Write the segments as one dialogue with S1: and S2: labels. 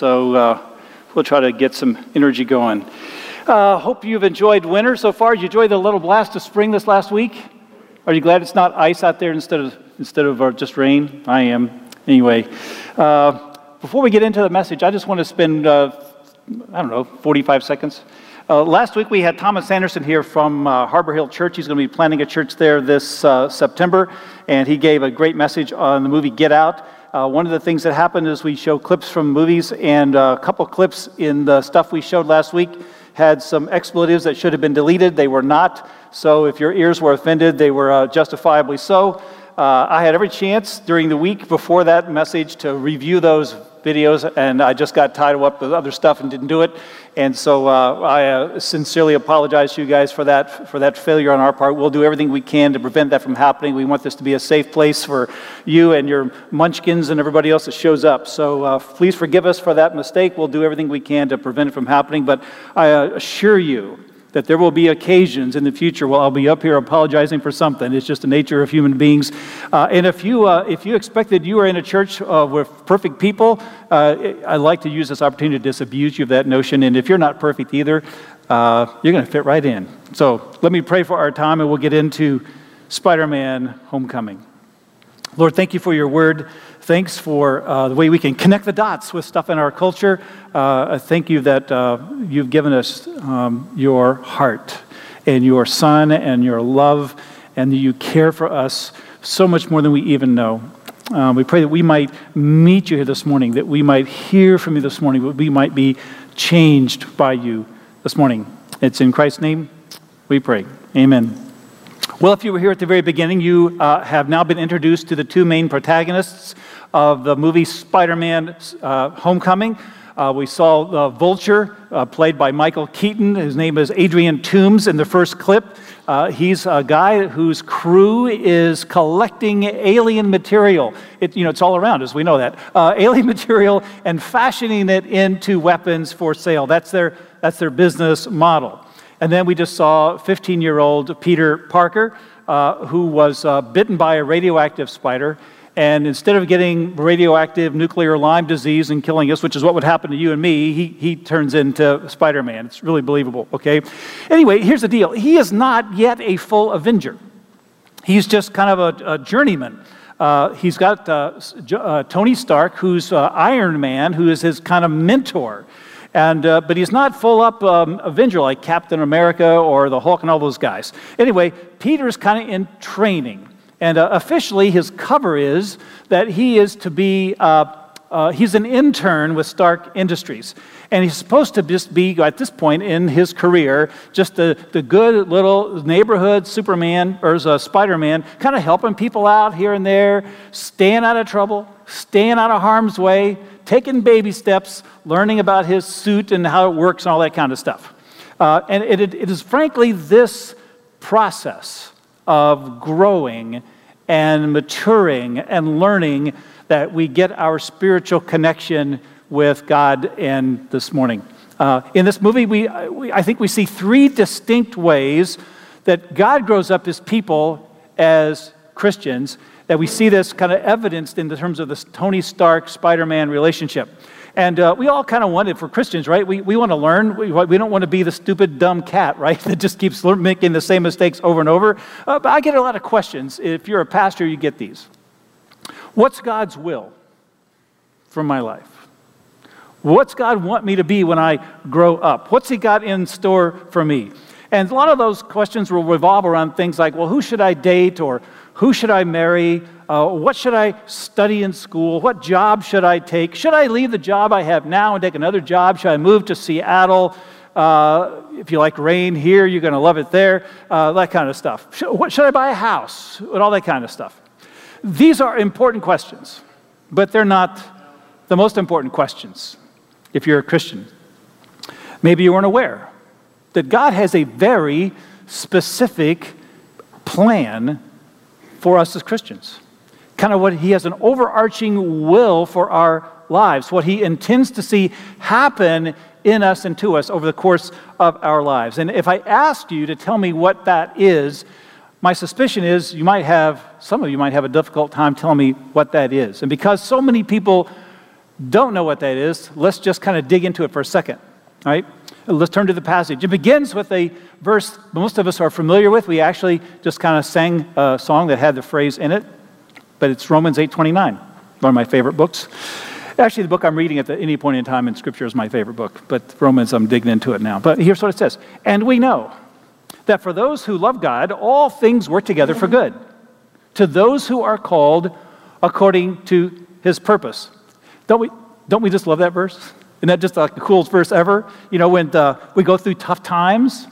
S1: So uh, we'll try to get some energy going. Uh, hope you've enjoyed winter so far. Did you enjoy the little blast of spring this last week? Are you glad it's not ice out there instead of, instead of uh, just rain? I am. Anyway, uh, before we get into the message, I just want to spend, uh, I don't know, 45 seconds. Uh, last week we had Thomas Anderson here from Harbor Hill Church. He's going to be planting a church there this September, and he gave a great message on the movie Get Out. Uh, one of the things that happened is we show clips from movies, and a couple clips in the stuff we showed last week had some expletives that should have been deleted. They were not. So if your ears were offended, they were uh, justifiably so. Uh, I had every chance during the week before that message to review those videos, and I just got tied up with other stuff and didn't do it. And so uh, I uh, sincerely apologize to you guys for that, for that failure on our part. We'll do everything we can to prevent that from happening. We want this to be a safe place for you and your munchkins and everybody else that shows up. So uh, please forgive us for that mistake. We'll do everything we can to prevent it from happening. But I uh, assure you, that there will be occasions in the future where I'll be up here apologizing for something. It's just the nature of human beings. Uh, and if you, uh, if you expected you were in a church uh, with perfect people, uh, I'd like to use this opportunity to disabuse you of that notion. And if you're not perfect either, uh, you're going to fit right in. So let me pray for our time and we'll get into Spider Man Homecoming. Lord, thank you for your word. Thanks for uh, the way we can connect the dots with stuff in our culture. Uh, thank you that uh, you've given us um, your heart and your son and your love, and that you care for us so much more than we even know. Um, we pray that we might meet you here this morning, that we might hear from you this morning, that we might be changed by you this morning. It's in Christ's name we pray. Amen. Well, if you were here at the very beginning, you uh, have now been introduced to the two main protagonists of the movie Spider Man uh, Homecoming. Uh, we saw the Vulture, uh, played by Michael Keaton. His name is Adrian Toomes in the first clip. Uh, he's a guy whose crew is collecting alien material. It, you know, it's all around us, we know that. Uh, alien material and fashioning it into weapons for sale. That's their, that's their business model. And then we just saw 15 year old Peter Parker, uh, who was uh, bitten by a radioactive spider. And instead of getting radioactive nuclear Lyme disease and killing us, which is what would happen to you and me, he, he turns into Spider Man. It's really believable, okay? Anyway, here's the deal he is not yet a full Avenger, he's just kind of a, a journeyman. Uh, he's got uh, uh, Tony Stark, who's uh, Iron Man, who is his kind of mentor. And, uh, but he's not full up um, Avenger like Captain America or the Hulk and all those guys. Anyway, Peter's kind of in training. And uh, officially, his cover is that he is to be, uh, uh, he's an intern with Stark Industries. And he's supposed to just be, at this point in his career, just the, the good little neighborhood Superman or uh, Spider Man, kind of helping people out here and there, staying out of trouble, staying out of harm's way, taking baby steps, learning about his suit and how it works and all that kind of stuff. Uh, and it, it is frankly this process of growing and maturing and learning that we get our spiritual connection with God and this morning. Uh, in this movie, we, we, I think we see three distinct ways that God grows up his people as Christians that we see this kind of evidenced in the terms of this Tony Stark Spider Man relationship. And uh, we all kind of want it for Christians, right? We, we want to learn. We, we don't want to be the stupid, dumb cat, right? That just keeps making the same mistakes over and over. Uh, but I get a lot of questions. If you're a pastor, you get these. What's God's will for my life? What's God want me to be when I grow up? What's He got in store for me? And a lot of those questions will revolve around things like, well, who should I date? Or who should I marry? Uh, what should I study in school? What job should I take? Should I leave the job I have now and take another job? Should I move to Seattle? Uh, if you like rain here, you're going to love it there. Uh, that kind of stuff. Should, what, should I buy a house? And all that kind of stuff. These are important questions, but they're not the most important questions if you're a Christian. Maybe you weren't aware that God has a very specific plan for us as Christians. Kind of what He has an overarching will for our lives, what He intends to see happen in us and to us over the course of our lives. And if I asked you to tell me what that is, my suspicion is you might have, some of you might have a difficult time telling me what that is. And because so many people don't know what that is, let's just kind of dig into it for a second, right? Let's turn to the passage. It begins with a verse most of us are familiar with. We actually just kind of sang a song that had the phrase in it, but it's Romans 8:29, one of my favorite books. Actually, the book I'm reading at the, any point in time in Scripture is my favorite book, but Romans, I'm digging into it now. But here's what it says And we know that for those who love God, all things work together for good, to those who are called according to his purpose. Don't we, don't we just love that verse? Isn't that just like the coolest verse ever? You know, when uh, we go through tough times,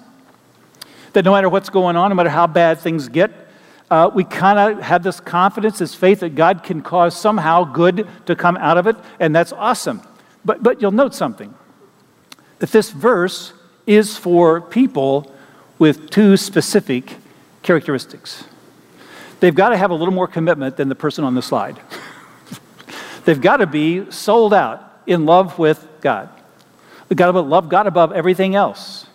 S1: that no matter what's going on, no matter how bad things get, uh, we kind of have this confidence, this faith that God can cause somehow good to come out of it, and that's awesome. But, but you'll note something that this verse is for people with two specific characteristics. They've got to have a little more commitment than the person on the slide. They've got to be sold out in love with God. They've got love God above everything else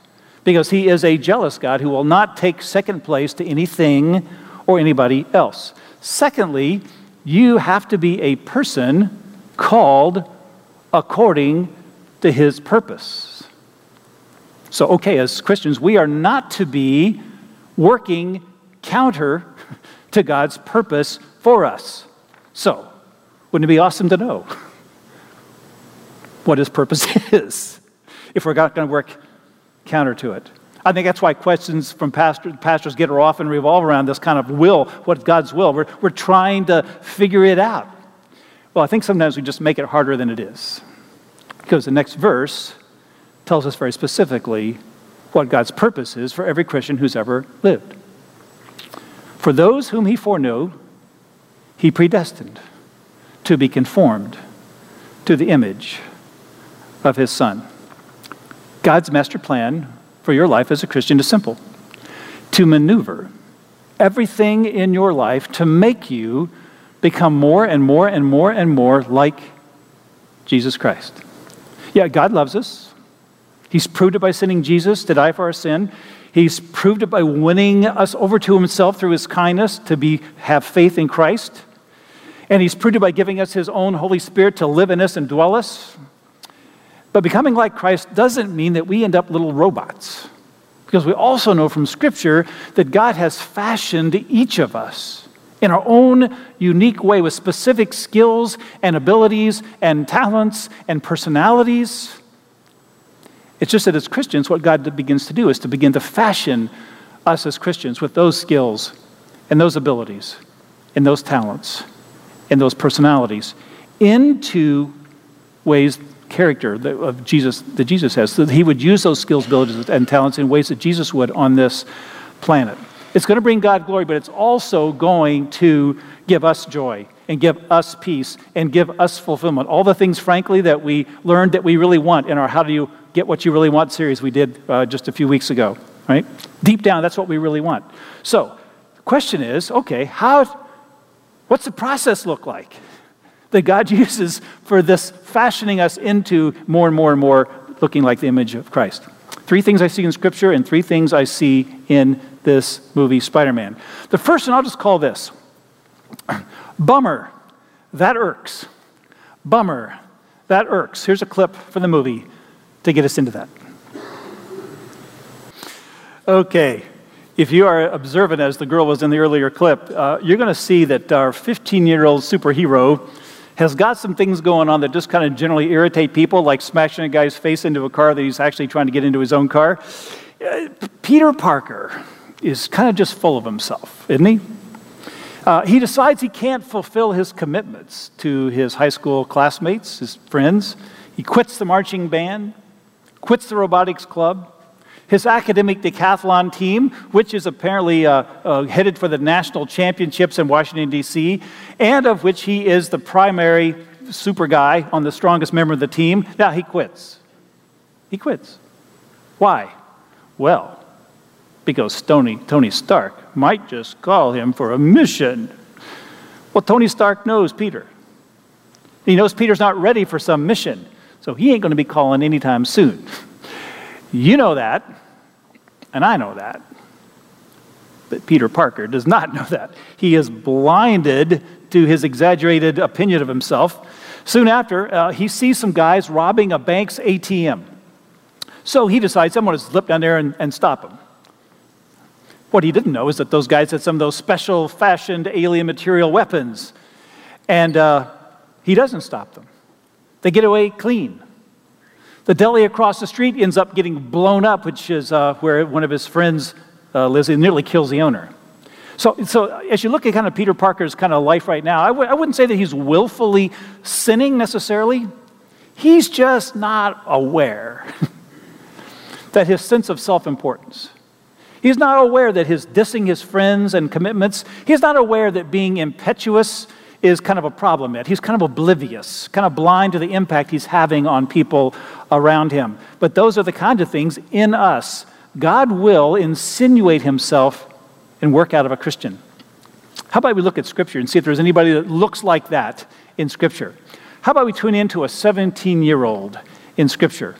S1: because He is a jealous God who will not take second place to anything or anybody else. Secondly, you have to be a person called according to his purpose. So, okay, as Christians, we are not to be working counter to God's purpose for us. So, wouldn't it be awesome to know what his purpose is if we're not going to work counter to it? I think that's why questions from pastor, pastors get often revolve around this kind of will, what God's will. We're, we're trying to figure it out. Well, I think sometimes we just make it harder than it is. Because the next verse tells us very specifically what God's purpose is for every Christian who's ever lived. For those whom he foreknew, he predestined to be conformed to the image of his Son. God's master plan for your life as a Christian is simple to maneuver everything in your life to make you become more and more and more and more like Jesus Christ. Yeah, God loves us. He's proved it by sending Jesus to die for our sin. He's proved it by winning us over to himself through his kindness to be have faith in Christ. And he's proved it by giving us his own Holy Spirit to live in us and dwell us. But becoming like Christ doesn't mean that we end up little robots. Because we also know from Scripture that God has fashioned each of us in our own unique way with specific skills and abilities and talents and personalities. It's just that as Christians, what God begins to do is to begin to fashion us as Christians with those skills and those abilities and those talents and those personalities into ways character that, of Jesus that Jesus has, so that he would use those skills, abilities, and talents in ways that Jesus would on this planet. It's going to bring God glory, but it's also going to give us joy and give us peace and give us fulfillment. All the things, frankly, that we learned that we really want in our How Do You Get What You Really Want series we did uh, just a few weeks ago, right? Deep down, that's what we really want. So, the question is okay, how, what's the process look like? That God uses for this fashioning us into more and more and more looking like the image of Christ. Three things I see in Scripture and three things I see in this movie, Spider Man. The first one I'll just call this Bummer. That irks. Bummer. That irks. Here's a clip from the movie to get us into that. Okay. If you are observant, as the girl was in the earlier clip, uh, you're going to see that our 15 year old superhero has got some things going on that just kind of generally irritate people, like smashing a guy's face into a car that he's actually trying to get into his own car. Uh, Peter Parker is kind of just full of himself, isn't he? Uh, he decides he can't fulfill his commitments to his high school classmates, his friends. He quits the marching band, quits the robotics club, his academic decathlon team, which is apparently uh, uh, headed for the national championships in Washington, D.C., and of which he is the primary super guy on the strongest member of the team, now he quits. He quits. Why? Well, because Tony, Tony Stark might just call him for a mission. Well, Tony Stark knows Peter. He knows Peter's not ready for some mission, so he ain't going to be calling anytime soon. You know that. And I know that. But Peter Parker does not know that. He is blinded to his exaggerated opinion of himself Soon after, uh, he sees some guys robbing a bank's ATM. So he decides, I'm going to slip down there and, and stop them. What he didn't know is that those guys had some of those special fashioned alien material weapons. And uh, he doesn't stop them. They get away clean. The deli across the street ends up getting blown up, which is uh, where one of his friends uh, lives. Nearly kills the owner. So, so as you look at kind of Peter Parker's kind of life right now, I w- I wouldn't say that he's willfully sinning necessarily. He's just not aware that his sense of self importance, he's not aware that his dissing his friends and commitments, he's not aware that being impetuous is kind of a problem yet. He's kind of oblivious, kind of blind to the impact he's having on people around him. But those are the kind of things in us. God will insinuate himself and work out of a Christian. How about we look at Scripture and see if there's anybody that looks like that in Scripture? How about we tune into a 17 year old in Scripture?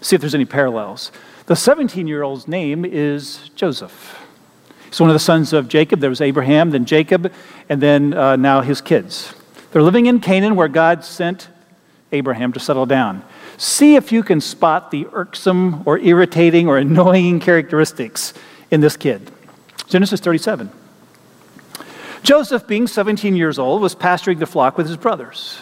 S1: See if there's any parallels. The 17 year old's name is Joseph. He's one of the sons of Jacob. There was Abraham, then Jacob, and then uh, now his kids. They're living in Canaan where God sent Abraham to settle down. See if you can spot the irksome or irritating or annoying characteristics in this kid. Genesis 37. Joseph, being 17 years old, was pasturing the flock with his brothers.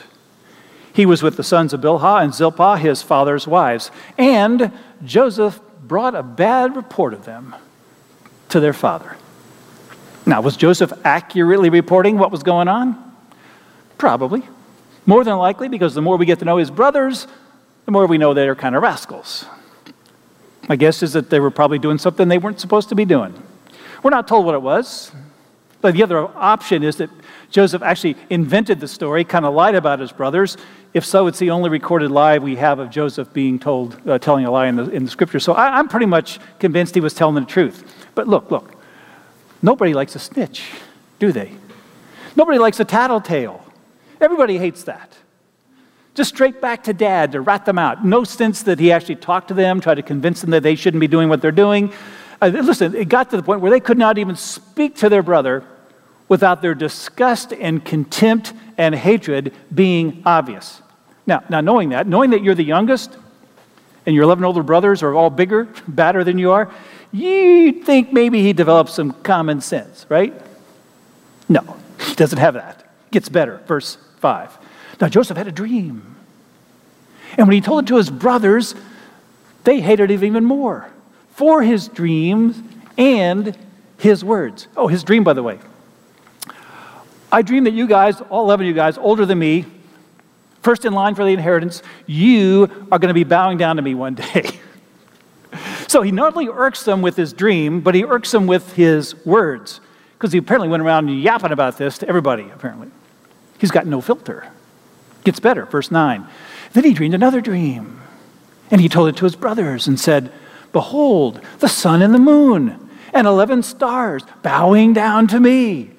S1: He was with the sons of Bilhah and Zilpah, his father's wives. And Joseph brought a bad report of them to their father. Now, was Joseph accurately reporting what was going on? Probably. More than likely, because the more we get to know his brothers, the more we know they're kind of rascals. My guess is that they were probably doing something they weren't supposed to be doing. We're not told what it was, but the other option is that Joseph actually invented the story, kind of lied about his brothers. If so, it's the only recorded lie we have of Joseph being told, uh, telling a lie in the, in the scripture. So I, I'm pretty much convinced he was telling the truth. But look, look, Nobody likes a snitch, do they? Nobody likes a tattletale. Everybody hates that. Just straight back to dad to rat them out. No sense that he actually talked to them, tried to convince them that they shouldn't be doing what they're doing. Uh, listen, it got to the point where they could not even speak to their brother without their disgust and contempt and hatred being obvious. Now, now knowing that, knowing that you're the youngest and your 11 older brothers are all bigger, badder than you are, you'd think maybe he developed some common sense, right? No, he doesn't have that. Gets better. Verse 5. Now, Joseph had a dream. And when he told it to his brothers, they hated him even more for his dreams and his words. Oh, his dream, by the way. I dream that you guys, all 11 of you guys, older than me, first in line for the inheritance, you are going to be bowing down to me one day. So he not only irks them with his dream, but he irks them with his words. Because he apparently went around yapping about this to everybody, apparently. He's got no filter. Gets better, verse 9. Then he dreamed another dream. And he told it to his brothers and said, Behold, the sun and the moon, and 11 stars bowing down to me.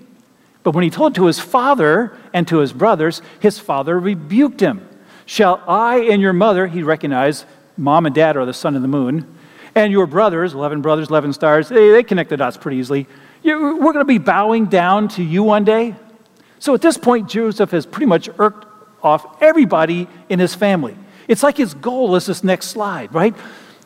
S1: But when he told it to his father and to his brothers, his father rebuked him. Shall I and your mother, he recognized mom and dad are the sun and the moon, and your brothers, 11 brothers, 11 stars, they, they connect the dots pretty easily. You, we're going to be bowing down to you one day. So at this point, Joseph has pretty much irked off everybody in his family. It's like his goal is this next slide, right?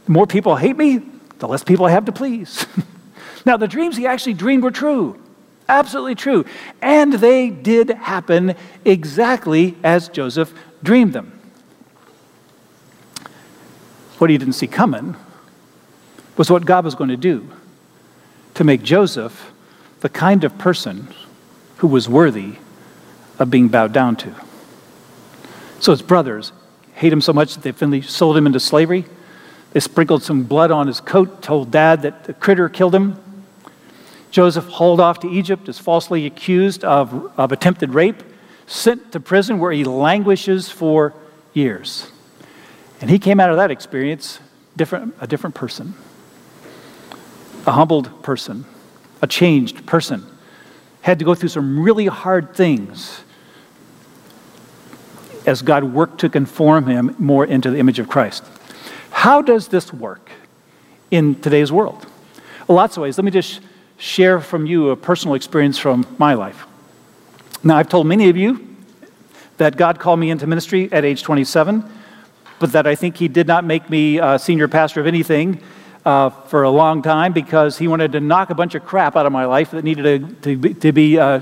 S1: The more people hate me, the less people I have to please. now, the dreams he actually dreamed were true, absolutely true. And they did happen exactly as Joseph dreamed them. What he didn't see coming was what God was going to do to make Joseph the kind of person who was worthy of being bowed down to. So his brothers hate him so much that they finally sold him into slavery. They sprinkled some blood on his coat, told dad that the critter killed him. Joseph hauled off to Egypt, is falsely accused of, of attempted rape, sent to prison where he languishes for years. And he came out of that experience different, a different person a humbled person, a changed person, had to go through some really hard things as God worked to conform him more into the image of Christ. How does this work in today's world? Lots of ways. Let me just share from you a personal experience from my life. Now, I've told many of you that God called me into ministry at age 27, but that I think He did not make me a senior pastor of anything uh, for a long time because He wanted to knock a bunch of crap out of my life that needed to, to be, to be uh,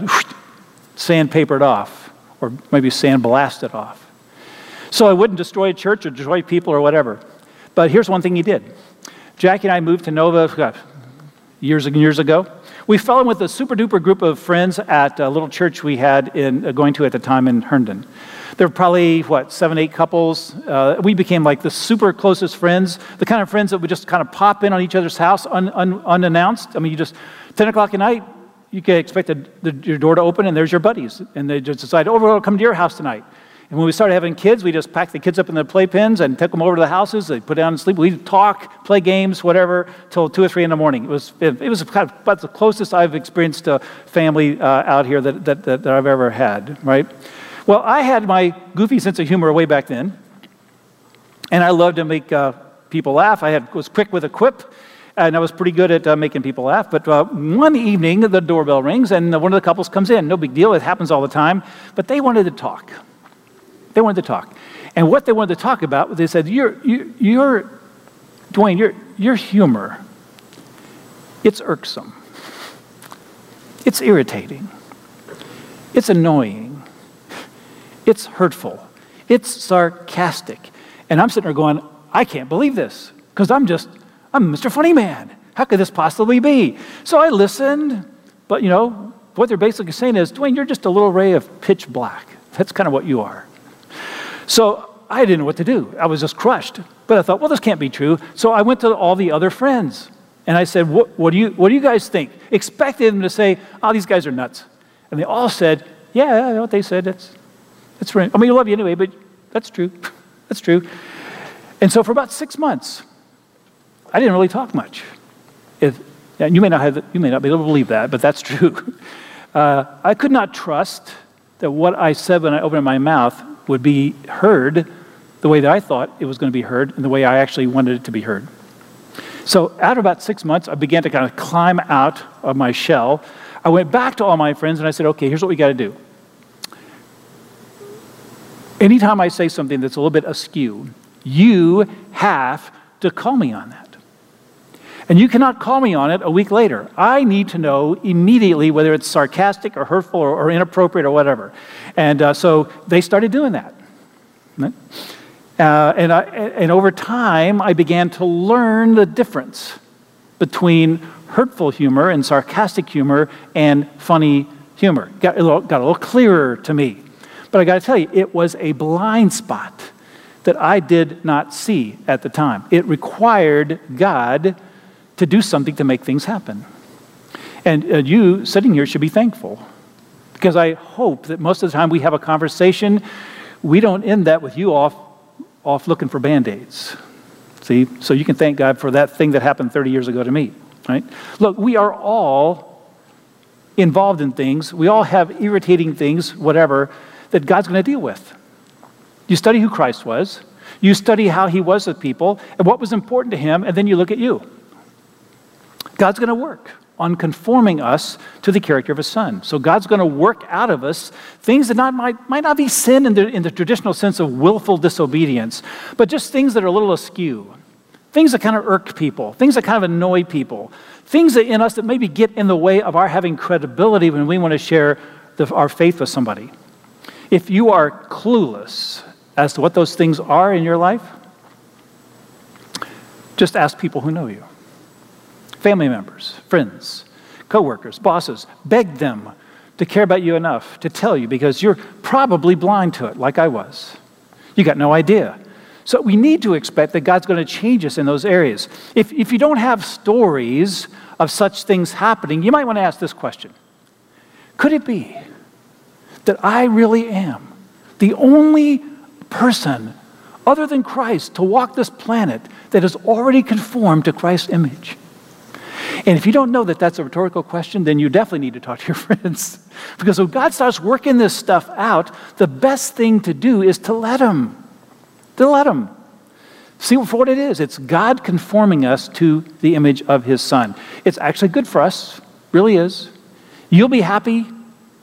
S1: sandpapered off or maybe sandblasted off. So I wouldn't destroy a church or destroy people or whatever. But here's one thing He did. Jackie and I moved to Nova years and years ago. We fell in with a super duper group of friends at a little church we had in, uh, going to at the time in Herndon. There were probably, what, seven, eight couples. Uh, we became like the super closest friends, the kind of friends that would just kind of pop in on each other's house un, un, unannounced. I mean, you just, 10 o'clock at night, you can expect the, the, your door to open and there's your buddies. And they just decide, oh, we're going to come to your house tonight. And when we started having kids, we just packed the kids up in the playpens and took them over to the houses. They put down and sleep. We'd talk, play games, whatever, till two or three in the morning. It was, it, it was kind of about the closest I've experienced a family uh, out here that, that, that, that I've ever had, right? Well, I had my goofy sense of humor way back then, and I loved to make uh, people laugh. I had, was quick with a quip, and I was pretty good at uh, making people laugh. But uh, one evening, the doorbell rings, and one of the couples comes in. No big deal, it happens all the time. But they wanted to talk. They wanted to talk. And what they wanted to talk about, they said, You're, you, you're Dwayne, your, your humor, it's irksome. It's irritating. It's annoying. It's hurtful. It's sarcastic. And I'm sitting there going, I can't believe this because I'm just, I'm Mr. Funny Man. How could this possibly be? So I listened, but you know, what they're basically saying is, Dwayne, you're just a little ray of pitch black. That's kind of what you are. So I didn't know what to do. I was just crushed. But I thought, well, this can't be true. So I went to all the other friends and I said, what, what, do, you, what do you guys think? Expected them to say, oh, these guys are nuts. And they all said, yeah, I know what they said. That's, that's right. I mean, I love you anyway, but that's true. that's true. And so for about six months, I didn't really talk much. If, you may not have, you may not be able to believe that, but that's true. Uh, I could not trust that what I said when I opened my mouth would be heard the way that I thought it was going to be heard and the way I actually wanted it to be heard. So, after about six months, I began to kind of climb out of my shell. I went back to all my friends and I said, okay, here's what we got to do. Anytime I say something that's a little bit askew, you have to call me on that. And you cannot call me on it a week later. I need to know immediately whether it's sarcastic or hurtful or, or inappropriate or whatever. And uh, so they started doing that. Uh, and, I, and over time, I began to learn the difference between hurtful humor and sarcastic humor and funny humor. Got got a little clearer to me. But I got to tell you, it was a blind spot that I did not see at the time. It required God to do something to make things happen. And uh, you sitting here should be thankful because I hope that most of the time we have a conversation, we don't end that with you off, off looking for band aids. See? So you can thank God for that thing that happened 30 years ago to me, right? Look, we are all involved in things, we all have irritating things, whatever, that God's going to deal with. You study who Christ was, you study how he was with people, and what was important to him, and then you look at you. God's going to work on conforming us to the character of his son. So God's going to work out of us things that not, might, might not be sin in the, in the traditional sense of willful disobedience, but just things that are a little askew, things that kind of irk people, things that kind of annoy people, things that in us that maybe get in the way of our having credibility when we want to share the, our faith with somebody. If you are clueless as to what those things are in your life, just ask people who know you family members, friends, coworkers, bosses, beg them to care about you enough to tell you because you're probably blind to it, like I was. You got no idea. So we need to expect that God's going to change us in those areas. If, if you don't have stories of such things happening, you might want to ask this question Could it be that I really am the only person other than Christ to walk this planet that is already conformed to Christ's image? And if you don't know that that's a rhetorical question, then you definitely need to talk to your friends. Because when God starts working this stuff out, the best thing to do is to let Him. To let Him. See for what it is. It's God conforming us to the image of His Son. It's actually good for us, really is. You'll be happy.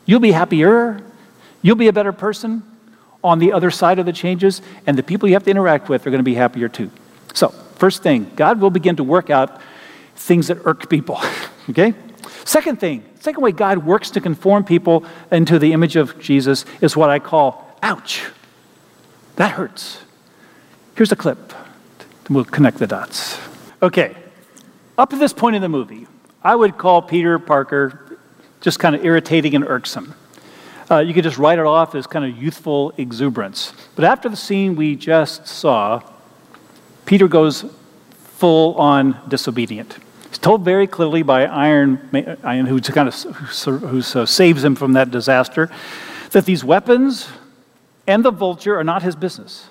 S1: You'll be happier. You'll be a better person. on the other side of the changes, and the people you have to interact with are going to be happier too. So, first thing, God will begin to work out things that irk people. okay? Second thing, second way God works to conform people into the image of Jesus is what I call ouch. That hurts. Here's a clip. We'll connect the dots. Okay, up to this point in the movie, I would call Peter Parker just kind of irritating and irksome. Uh, you could just write it off as kind of youthful exuberance. But after the scene we just saw, Peter goes full on disobedient. He's told very clearly by Iron, Iron who kind of who saves him from that disaster, that these weapons and the vulture are not his business.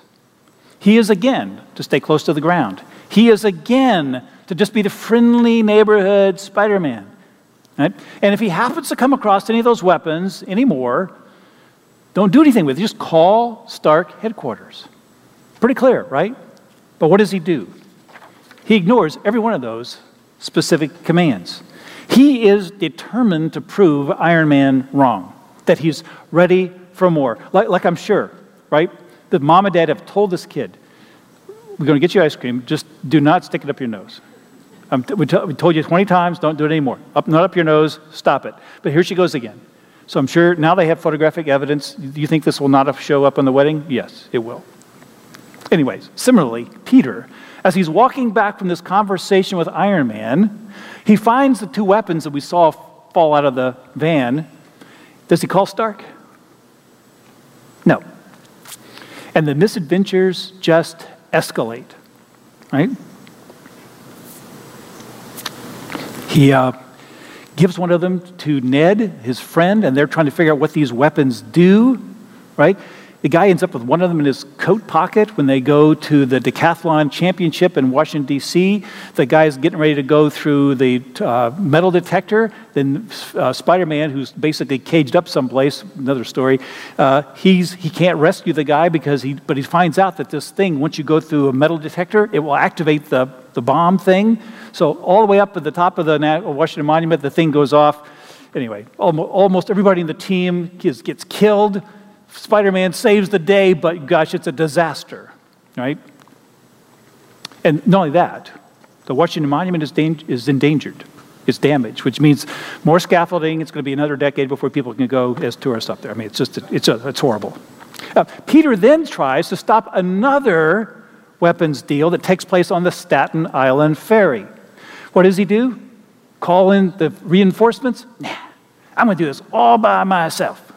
S1: He is again to stay close to the ground. He is again to just be the friendly neighborhood Spider Man. Right? And if he happens to come across any of those weapons anymore, don't do anything with it. Just call Stark headquarters. Pretty clear, right? But what does he do? He ignores every one of those specific commands. He is determined to prove Iron Man wrong, that he's ready for more. Like, like I'm sure, right? That mom and dad have told this kid, we're going to get you ice cream, just do not stick it up your nose. Um, we, we, told you 20 times, don't do it anymore. Up, not up your nose, stop it. But here she goes again. So I'm sure now they have photographic evidence. Do you think this will not show up on the wedding? Yes, it will. Anyways, similarly, Peter, as he's walking back from this conversation with Iron Man, he finds the two weapons that we saw fall out of the van. Does he call Stark? No. And the misadventures just escalate, right? He uh, gives one of them to Ned, his friend, and they're trying to figure out what these weapons do, right? The guy ends up with one of them in his coat pocket when they go to the decathlon championship in Washington, D.C. The guy's getting ready to go through the uh, metal detector. Then uh, Spider Man, who's basically caged up someplace, another story, uh, he's, he can't rescue the guy because he, but he finds out that this thing, once you go through a metal detector, it will activate the, the bomb thing. So, all the way up at the top of the Washington Monument, the thing goes off. Anyway, almost everybody in the team gets, killed. Spider Man saves the day, but gosh, it's a disaster, right? And not only that, the Washington Monument is, dang- is endangered. It's damaged, which means more scaffolding. It's going to be another decade before people can go as tourists up there. I mean, it's just, it's, it's horrible. Uh, Peter then tries to stop another weapons deal that takes place on the Staten Island ferry. What does he do? Call in the reinforcements? Nah, I'm going to do this all by myself.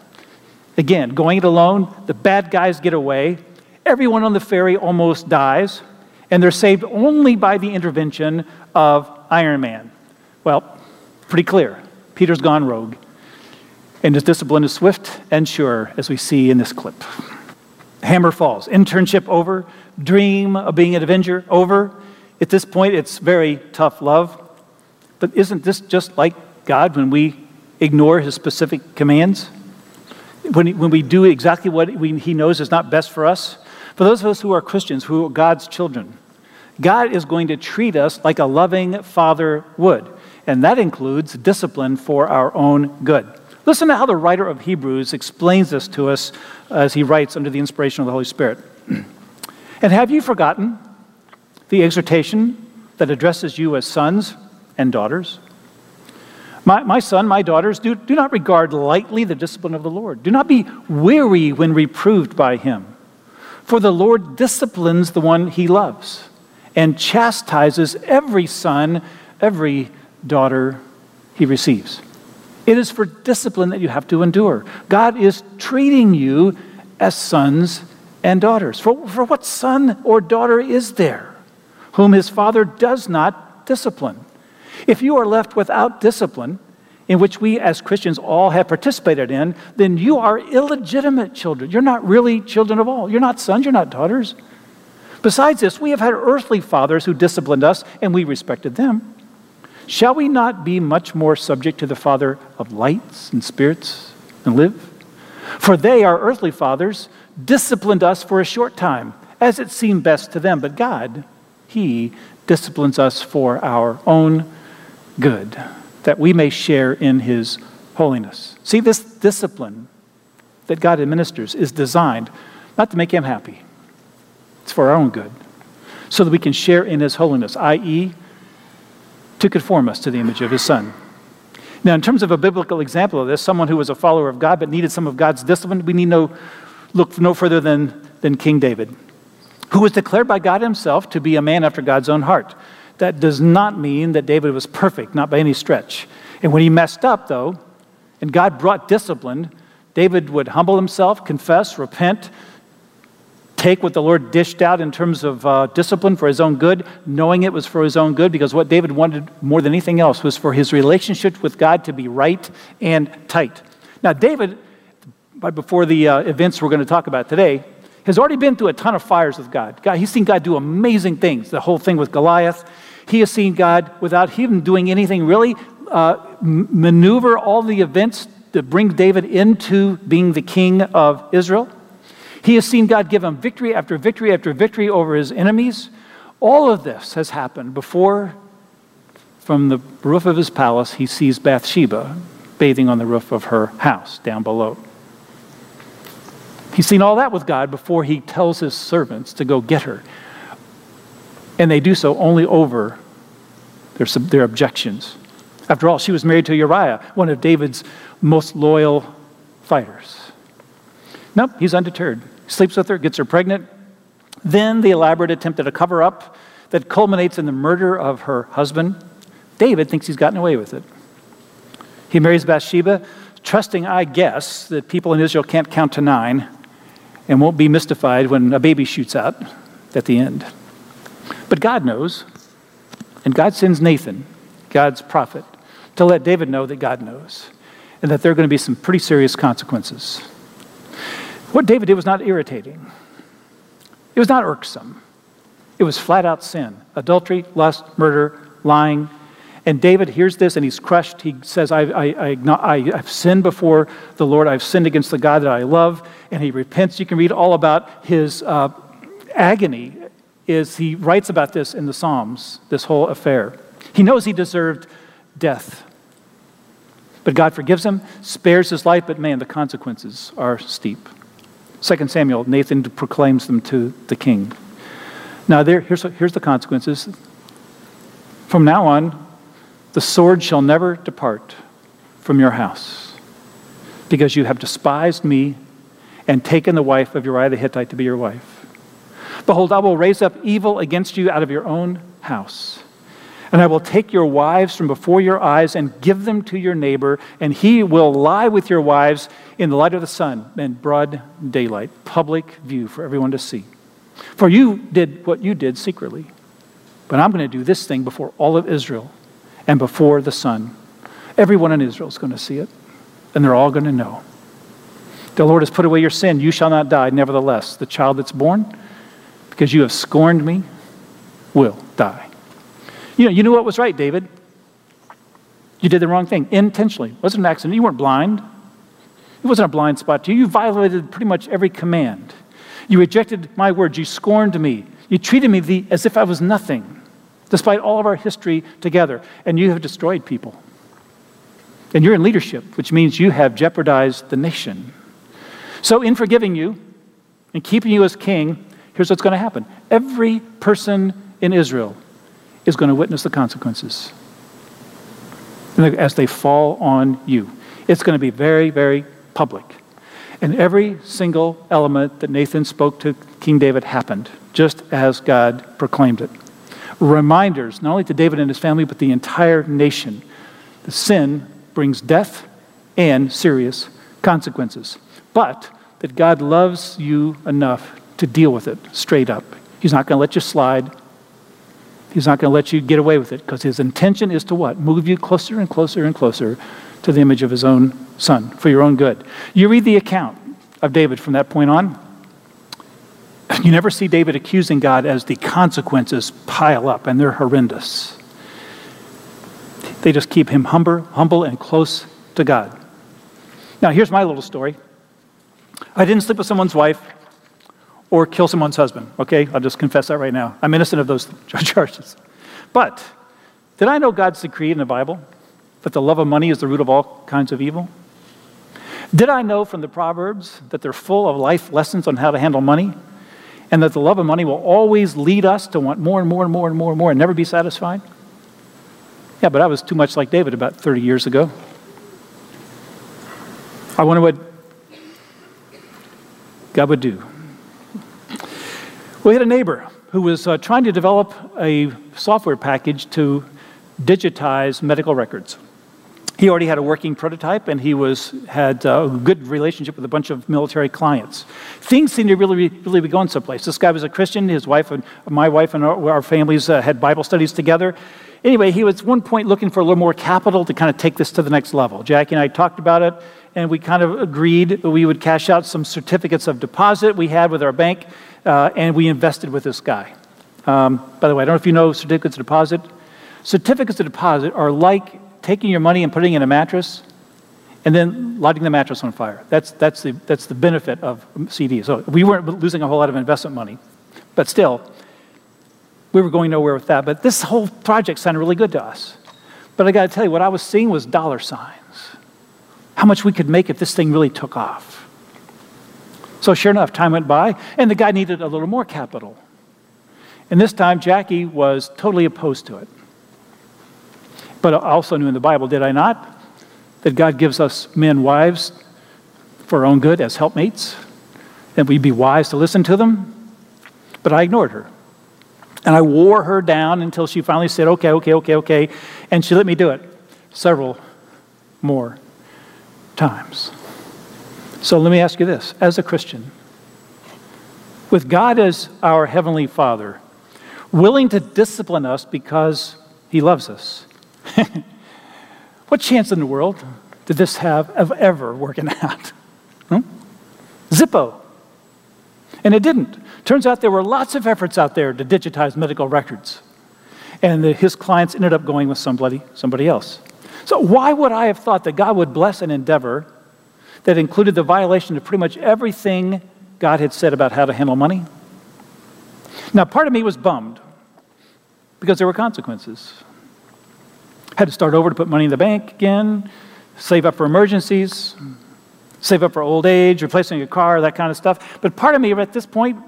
S1: Again, going it alone, the bad guys get away. Everyone on the ferry almost dies, and they're saved only by the intervention of Iron Man. Well, pretty clear. Peter's gone rogue, and his discipline is swift and sure, as we see in this clip. Hammer falls. Internship over. Dream of being an Avenger over. At this point, it's very tough love. But isn't this just like God when we ignore his specific commands? when, when we do exactly what we, He knows is not best for us, for those of us who are Christians, who are God's children, God is going to treat us like a loving father would. And that includes discipline for our own good. Listen to how the writer of Hebrews explains this to us as he writes under the inspiration of the Holy Spirit. and have you forgotten the exhortation that addresses you as sons and daughters? My, my son, my daughters, do, do not regard lightly the discipline of the Lord. Do not be weary when reproved by him. For the Lord disciplines the one he loves and chastises every son, every daughter he receives. It is for discipline that you have to endure. God is treating you as sons and daughters. For, for what son or daughter is there whom his father does not discipline? If you are left without discipline, in which we as Christians all have participated in, then you are illegitimate children. You're not really children of all. You're not sons, you're not daughters. Besides this, we have had earthly fathers who disciplined us, and we respected them. Shall we not be much more subject to the Father of lights and spirits and live? For they, our earthly fathers, disciplined us for a short time, as it seemed best to them. But God, He disciplines us for our own good, that we may share in his holiness. See, this discipline that God administers is designed not to make him happy. It's for our own good, so that we can share in his holiness, i.e., to conform us to the image of his son. Now, in terms of a biblical example of this, someone who was a follower of God but needed some of God's discipline, we need no look no further than, than King David, who was declared by God himself to be a man after God's own heart. That does not mean that David was perfect, not by any stretch. And when he messed up, though, and God brought discipline, David would humble himself, confess, repent, take what the Lord dished out in terms of uh, discipline for his own good, knowing it was for his own good, because what David wanted more than anything else was for his relationship with God to be right and tight. Now, David, right before the uh, events we're going to talk about today, has already been through a ton of fires with God. God. He's seen God do amazing things. The whole thing with Goliath. He has seen God, without even doing anything really, uh, maneuver all the events that bring David into being the king of Israel. He has seen God give him victory after victory after victory over his enemies. All of this has happened before, from the roof of his palace, he sees Bathsheba bathing on the roof of her house down below. He's seen all that with God before he tells his servants to go get her. And they do so only over their, their objections. After all, she was married to Uriah, one of David's most loyal fighters. Nope, he's undeterred sleeps with her, gets her pregnant. Then the elaborate attempt at a cover up that culminates in the murder of her husband. David thinks he's gotten away with it. He marries Bathsheba, trusting, I guess, that people in Israel can't count to nine and won't be mystified when a baby shoots out at the end. But God knows, and God sends Nathan, God's prophet, to let David know that God knows and that there are going to be some pretty serious consequences. What David did was not irritating, it was not irksome. It was flat out sin adultery, lust, murder, lying. And David hears this and he's crushed. He says, I, I, I, have sinned before the Lord. I've sinned against the God that I love. And he repents. You can read all about his uh, agony is he writes about this in the Psalms, this whole affair. He knows he deserved death. But God forgives him, spares his life, but man, the consequences are steep. 2 Samuel, Nathan proclaims them to the king. Now, there, here's, here's the consequences. From now on, the sword shall never depart from your house, because you have despised me and taken the wife of Uriah the Hittite to be your wife. Behold, I will raise up evil against you out of your own house. And I will take your wives from before your eyes and give them to your neighbor, and he will lie with your wives in the light of the sun in broad daylight, public view for everyone to see. For you did what you did secretly. But I'm going to do this thing before all of Israel and before the sun. Everyone in Israel is going to see it, and they're all going to know. The Lord has put away your sin. You shall not die. Nevertheless, the child that's born, because you have scorned me, will die. You know, you knew what was right, David. You did the wrong thing intentionally. It wasn't an accident. You weren't blind. It wasn't a blind spot to you. You violated pretty much every command. You rejected my words. You scorned me. You treated me the, as if I was nothing, despite all of our history together. And you have destroyed people. And you're in leadership, which means you have jeopardized the nation. So, in forgiving you and keeping you as king, here's what's going to happen every person in Israel is going to witness the consequences as they fall on you. It's going to be very, very public. And every single element that Nathan spoke to King David happened, just as God proclaimed it. Reminders, not only to David and his family, but the entire nation. The sin brings death and serious consequences. But that God loves you enough to deal with it straight up. He's not going to let you slide. He's not going to let you get away with it because his intention is to what? Move you closer and closer and closer to the image of his own son for your own good. You read the account of David from that point on. You never see David accusing God as the consequences pile up, and they're horrendous. They just keep him humble, humble and close to God. Now, here's my little story. I didn't sleep with someone's wife or kill someone's husband. Okay, I'll just confess that right now. I'm innocent of those charges. But did I know God's decree in the Bible that the love of money is the root of all kinds of evil? Did I know from the Proverbs that they're full of life lessons on how to handle money? And that the love of money will always lead us to want more and more and more and more and more and never be satisfied? Yeah, but I was too much like David about 30 years ago. I wonder what God would do. We had a neighbor who was uh, trying to develop a software package to digitize medical records. He already had a working prototype and he was, had a good relationship with a bunch of military clients. Things seemed to really, really be going someplace. This guy was a Christian. His wife and my wife and our, our families uh, had Bible studies together. Anyway, he was at one point looking for a little more capital to kind of take this to the next level. Jackie and I talked about it and we kind of agreed that we would cash out some certificates of deposit we had with our bank, uh, and we invested with this guy. Um, by the way, I don't know if you know certificates of deposit. Certificates of deposit are like taking your money and putting it in a mattress and then lighting the mattress on fire. That's, that's, the, that's the benefit of CDs. So we weren't losing a whole lot of investment money, but still, we were going nowhere with that. But this whole project sounded really good to us. But I got to tell you, what I was seeing was dollar signs. How much we could make if this thing really took off. So, sure enough, time went by, and the guy needed a little more capital. And this time, Jackie was totally opposed to it. But I also knew in the Bible, did I not? That God gives us men wives for our own good as helpmates, and we'd be wise to listen to them. But I ignored her. And I wore her down until she finally said, okay, okay, okay, okay. And she let me do it several more times. So let me ask you this as a Christian, with God as our Heavenly Father, willing to discipline us because He loves us, what chance in the world did this have of ever working out? Hmm? Zippo. And it didn't. Turns out there were lots of efforts out there to digitize medical records. And the, his clients ended up going with somebody, somebody else. So, why would I have thought that God would bless an endeavor that included the violation of pretty much everything God had said about how to handle money? Now, part of me was bummed because there were consequences. Had to start over to put money in the bank again, save up for emergencies, save up for old age, replacing a car, that kind of stuff. But part of me at this point,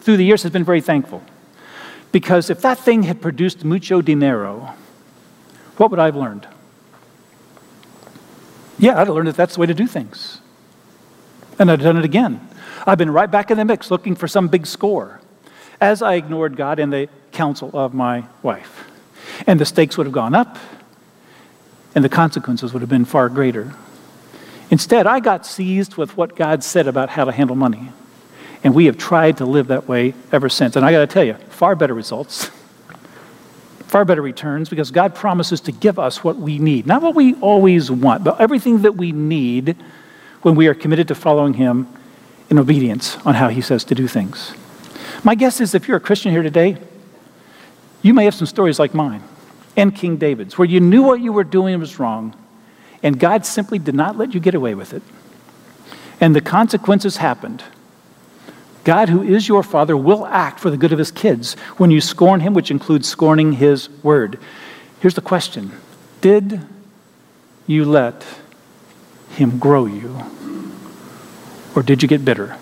S1: through the years, has been very thankful. Because if that thing had produced mucho dinero, what would I have learned? Yeah, I'd have learned that that's the way to do things. And I'd done it again. I've been right back in the mix looking for some big score as I ignored God and the counsel of my wife. And the stakes would have gone up, and the consequences would have been far greater. Instead, I got seized with what God said about how to handle money. And we have tried to live that way ever since. And I got to tell you, far better results. far better returns because God promises to give us what we need. Not what we always want, but everything that we need when we are committed to following Him in obedience on how He says to do things. My guess is if you're a Christian here today, you may have some stories like mine and King David's, where you knew what you were doing was wrong, and God simply did not let you get away with it. And the consequences happened. God, who is your Father, will act for the good of his kids when you scorn him, which includes scorning his word. Here's the question Did you let him grow you? Or did you get bitter?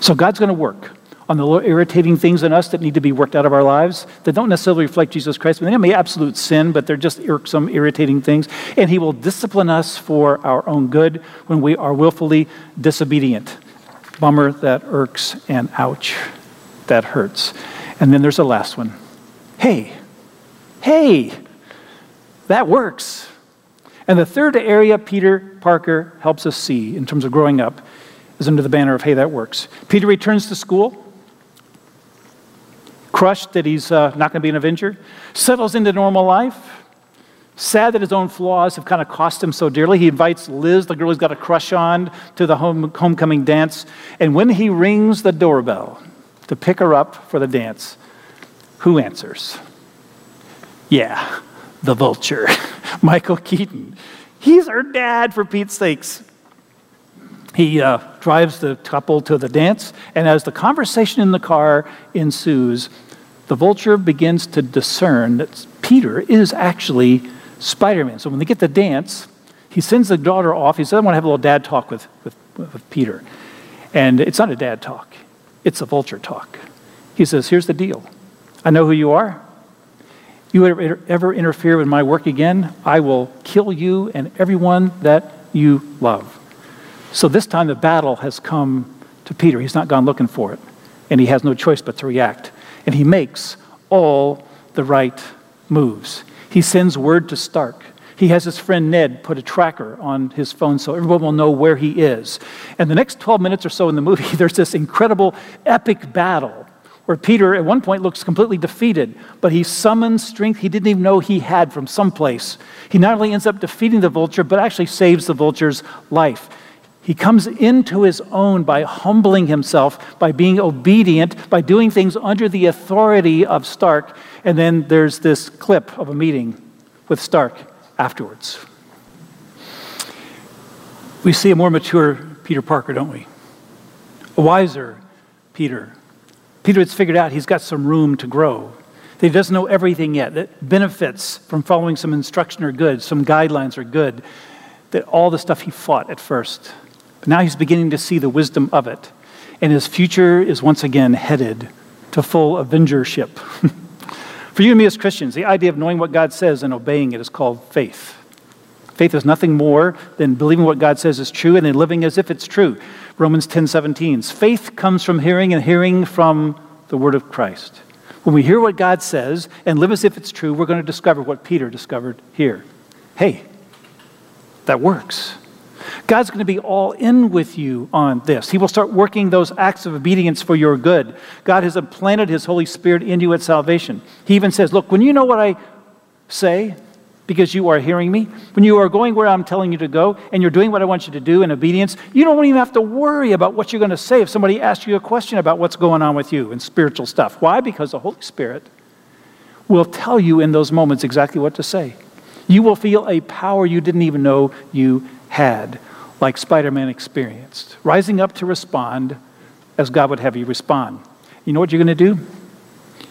S1: So God's going to work on the little irritating things in us that need to be worked out of our lives that don't necessarily reflect Jesus Christ. They may be absolute sin, but they're just irksome, irritating things. And He will discipline us for our own good when we are willfully disobedient. Bummer, that irks, and ouch, that hurts. And then there's the last one. Hey, hey, that works. And the third area Peter Parker helps us see in terms of growing up is under the banner of Hey, that works. Peter returns to school, crushed that he's uh, not going to be an Avenger, settles into normal life Sad that his own flaws have kind of cost him so dearly. He invites Liz, the girl he's got a crush on, to the home, homecoming dance. And when he rings the doorbell to pick her up for the dance, who answers? Yeah, the vulture, Michael Keaton. He's her dad, for Pete's sakes. He uh, drives the couple to the dance, and as the conversation in the car ensues, the vulture begins to discern that Peter is actually Spider Man. So when they get the dance, He sends the daughter off. He says, I want to have a little dad talk with, with, with Peter. And it's not a dad talk, it's a vulture talk. He says, Here's the deal I know who you are. You ever, ever interfere with my work again, I will kill you and everyone that you love. So this time the battle has come to Peter. He's not gone looking for it, and he has no choice but to react. And he makes all the right moves. He sends word to Stark. He has his friend Ned put a tracker on his phone so everyone will know where he is. And the next 12 minutes or so in the movie, there's this incredible, epic battle where Peter at one point looks completely defeated, but he summons strength he didn't even know he had from someplace. He not only ends up defeating the vulture, but actually saves the vulture's life. He comes into his own by humbling himself, by being obedient, by doing things under the authority of Stark. And then there's this clip of a meeting with Stark afterwards. We see a more mature Peter Parker, don't we? A wiser Peter. Peter has figured out he's got some room to grow. That he doesn't know everything yet. That benefits from following some instruction are good, some guidelines are good. That all the stuff he fought at first but now he's beginning to see the wisdom of it. And his future is once again headed to full avengership. For you and me as Christians, the idea of knowing what God says and obeying it is called faith. Faith is nothing more than believing what God says is true and then living as if it's true. Romans 10 17. Faith comes from hearing and hearing from the word of Christ. When we hear what God says and live as if it's true, we're going to discover what Peter discovered here. Hey, that works. God's going to be all in with you on this. He will start working those acts of obedience for your good. God has implanted His Holy Spirit in you at salvation. He even says, Look, when you know what I say, because you are hearing me, when you are going where I'm telling you to go, and you're doing what I want you to do in obedience, you don't even have to worry about what you're going to say if somebody asks you a question about what's going on with you and spiritual stuff. Why? Because the Holy Spirit will tell you in those moments exactly what to say. You will feel a power you didn't even know you had, like Spider Man experienced, rising up to respond as God would have you respond. You know what you're going to do?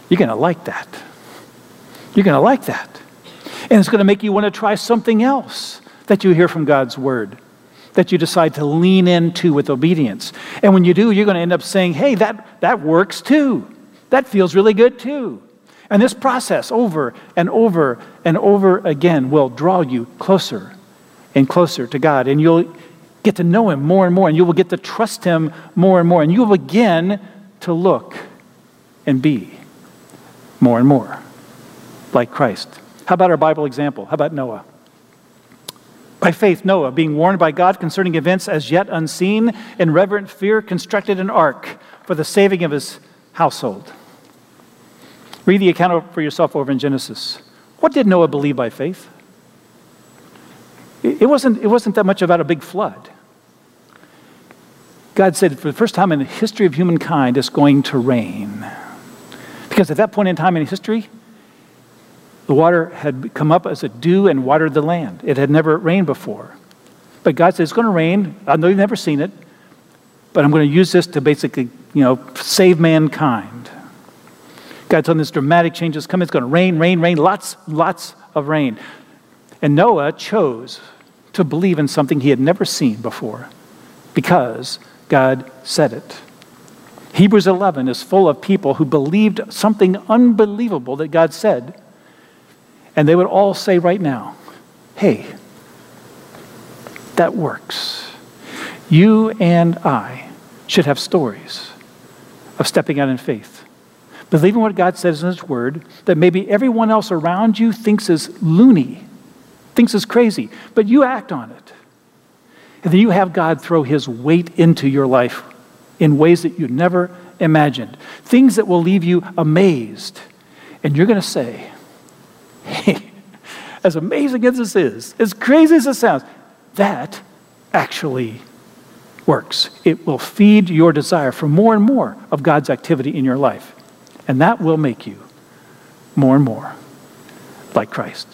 S1: You're going to like that. You're going to like that. And it's going to make you want to try something else that you hear from God's word, that you decide to lean into with obedience. And when you do, you're going to end up saying, hey, that, that works too. That feels really good too. And this process over and over and over again will draw you closer and closer to God. And you'll get to know Him more and more, and you will get to trust Him more and more. And you will begin to look and be more and more like Christ. How about our Bible example? How about Noah? By faith, Noah, being warned by God concerning events as yet unseen, in reverent fear, constructed an ark for the saving of his household. Read the account for yourself over in Genesis. What did Noah believe by faith? It wasn't, it wasn't that much about a big flood. God said, for the first time in the history of humankind, it's going to rain. Because at that point in time in history, the water had come up as a dew and watered the land. It had never rained before. But God said, it's going to rain. I know you've never seen it, but I'm going to use this to basically, you know, save mankind. God told this dramatic change is coming. It's going to rain, rain, rain, lots, lots of rain. And Noah chose to believe in something he had never seen before because God said it. Hebrews 11 is full of people who believed something unbelievable that God said. And they would all say right now, hey, that works. You and I should have stories of stepping out in faith, believing what God says in His Word that maybe everyone else around you thinks is loony thinks is crazy, but you act on it. And then you have God throw his weight into your life in ways that you never imagined. Things that will leave you amazed. And you're going to say, hey, as amazing as this is, as crazy as it sounds, that actually works. It will feed your desire for more and more of God's activity in your life. And that will make you more and more like Christ.